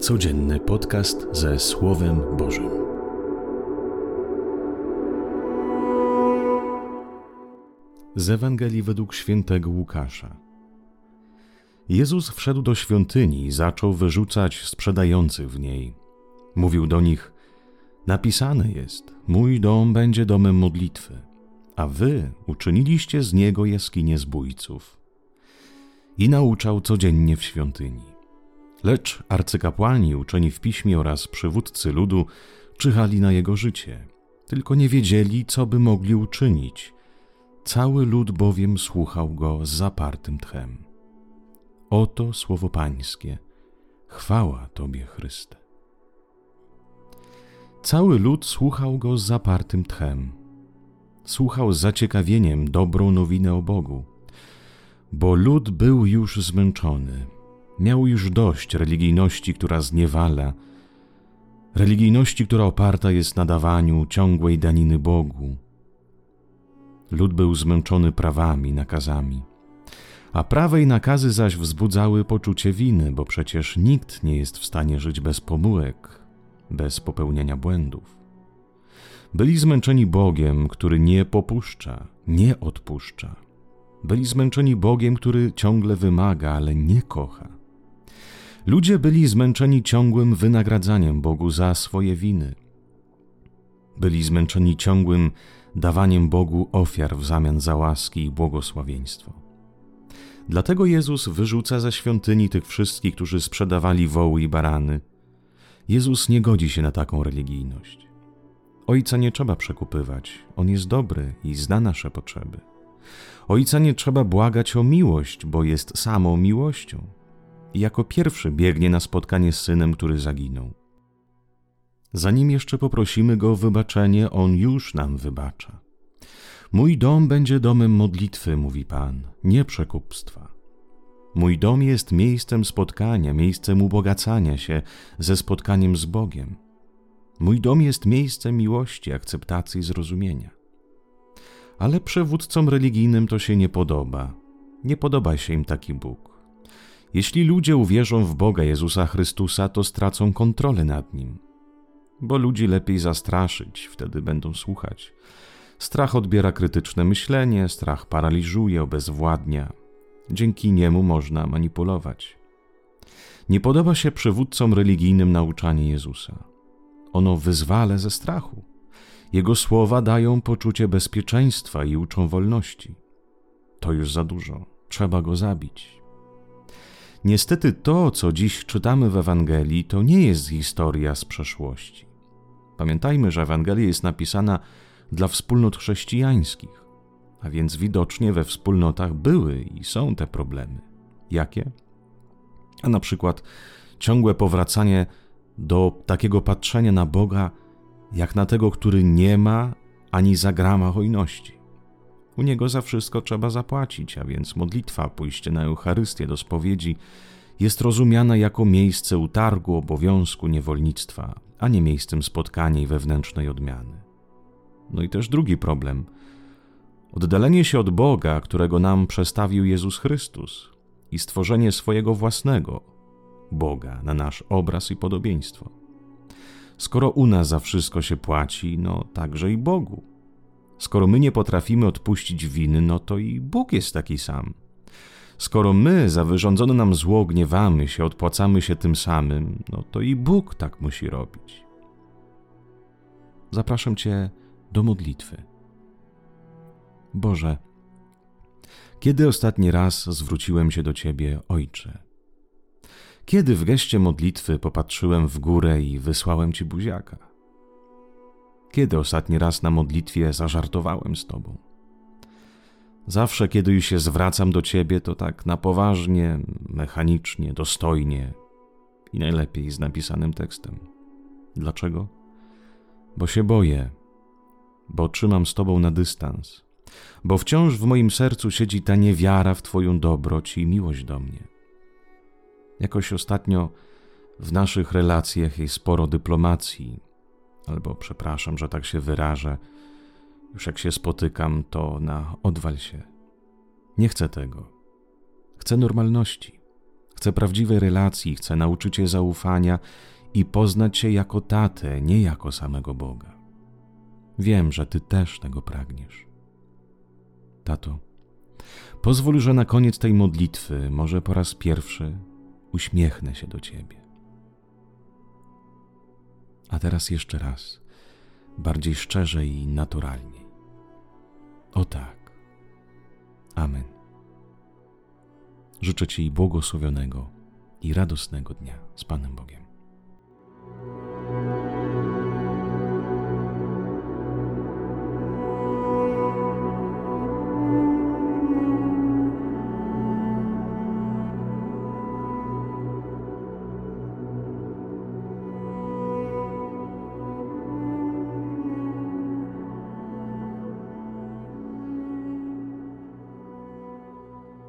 Codzienny podcast ze Słowem Bożym. Z Ewangelii według świętego Łukasza. Jezus wszedł do świątyni i zaczął wyrzucać sprzedających w niej. Mówił do nich: Napisane jest: Mój dom będzie domem modlitwy, a wy uczyniliście z niego jaskinię zbójców. I nauczał codziennie w świątyni. Lecz arcykapłani, uczeni w piśmie oraz przywódcy ludu czyhali na jego życie, tylko nie wiedzieli, co by mogli uczynić. Cały lud bowiem słuchał go z zapartym tchem. Oto słowo Pańskie. Chwała Tobie, Chryste. Cały lud słuchał go z zapartym tchem. Słuchał z zaciekawieniem dobrą nowinę o Bogu, bo lud był już zmęczony Miał już dość religijności, która zniewala, religijności, która oparta jest na dawaniu ciągłej daniny Bogu. Lud był zmęczony prawami, nakazami, a prawe i nakazy zaś wzbudzały poczucie winy, bo przecież nikt nie jest w stanie żyć bez pomyłek, bez popełniania błędów. Byli zmęczeni Bogiem, który nie popuszcza, nie odpuszcza. Byli zmęczeni Bogiem, który ciągle wymaga, ale nie kocha. Ludzie byli zmęczeni ciągłym wynagradzaniem Bogu za swoje winy. Byli zmęczeni ciągłym dawaniem Bogu ofiar w zamian za łaski i błogosławieństwo. Dlatego Jezus wyrzuca ze świątyni tych wszystkich, którzy sprzedawali woły i barany. Jezus nie godzi się na taką religijność. Ojca nie trzeba przekupywać, on jest dobry i zna nasze potrzeby. Ojca nie trzeba błagać o miłość, bo jest samą miłością i jako pierwszy biegnie na spotkanie z synem, który zaginął. Zanim jeszcze poprosimy go o wybaczenie, on już nam wybacza. Mój dom będzie domem modlitwy, mówi Pan, nie przekupstwa. Mój dom jest miejscem spotkania, miejscem ubogacania się ze spotkaniem z Bogiem. Mój dom jest miejscem miłości, akceptacji, zrozumienia. Ale przywódcom religijnym to się nie podoba. Nie podoba się im taki Bóg. Jeśli ludzie uwierzą w Boga Jezusa Chrystusa, to stracą kontrolę nad Nim. Bo ludzi lepiej zastraszyć, wtedy będą słuchać. Strach odbiera krytyczne myślenie, strach paraliżuje, obezwładnia. Dzięki niemu można manipulować. Nie podoba się przywódcom religijnym nauczanie Jezusa. Ono wyzwala ze strachu. Jego słowa dają poczucie bezpieczeństwa i uczą wolności. To już za dużo. Trzeba go zabić. Niestety to, co dziś czytamy w Ewangelii, to nie jest historia z przeszłości. Pamiętajmy, że Ewangelia jest napisana dla wspólnot chrześcijańskich, a więc widocznie we wspólnotach były i są te problemy. Jakie? A na przykład ciągłe powracanie do takiego patrzenia na Boga jak na tego, który nie ma ani za grama hojności. U niego za wszystko trzeba zapłacić, a więc modlitwa, pójście na Eucharystię do spowiedzi jest rozumiana jako miejsce utargu, obowiązku, niewolnictwa, a nie miejscem spotkania i wewnętrznej odmiany. No i też drugi problem. Oddalenie się od Boga, którego nam przestawił Jezus Chrystus i stworzenie swojego własnego Boga na nasz obraz i podobieństwo. Skoro u nas za wszystko się płaci, no także i Bogu. Skoro my nie potrafimy odpuścić winy, no to i Bóg jest taki sam. Skoro my za wyrządzone nam zło gniewamy się, odpłacamy się tym samym, no to i Bóg tak musi robić. Zapraszam Cię do modlitwy. Boże, kiedy ostatni raz zwróciłem się do Ciebie, Ojcze? Kiedy w geście modlitwy popatrzyłem w górę i wysłałem Ci buziaka? Kiedy ostatni raz na modlitwie zażartowałem z Tobą? Zawsze, kiedy już się zwracam do Ciebie, to tak na poważnie, mechanicznie, dostojnie i najlepiej z napisanym tekstem. Dlaczego? Bo się boję, bo trzymam z Tobą na dystans, bo wciąż w moim sercu siedzi ta niewiara w Twoją dobroć i miłość do mnie. Jakoś ostatnio w naszych relacjach jest sporo dyplomacji, albo przepraszam, że tak się wyrażę, już jak się spotykam, to na odwal się. Nie chcę tego. Chcę normalności. Chcę prawdziwej relacji, chcę nauczyć się zaufania i poznać się jako tatę, nie jako samego Boga. Wiem, że Ty też tego pragniesz. Tato, pozwól, że na koniec tej modlitwy, może po raz pierwszy, uśmiechnę się do Ciebie. A teraz jeszcze raz, bardziej szczerze i naturalnie. O tak. Amen. Życzę Ci błogosławionego i radosnego dnia z Panem Bogiem.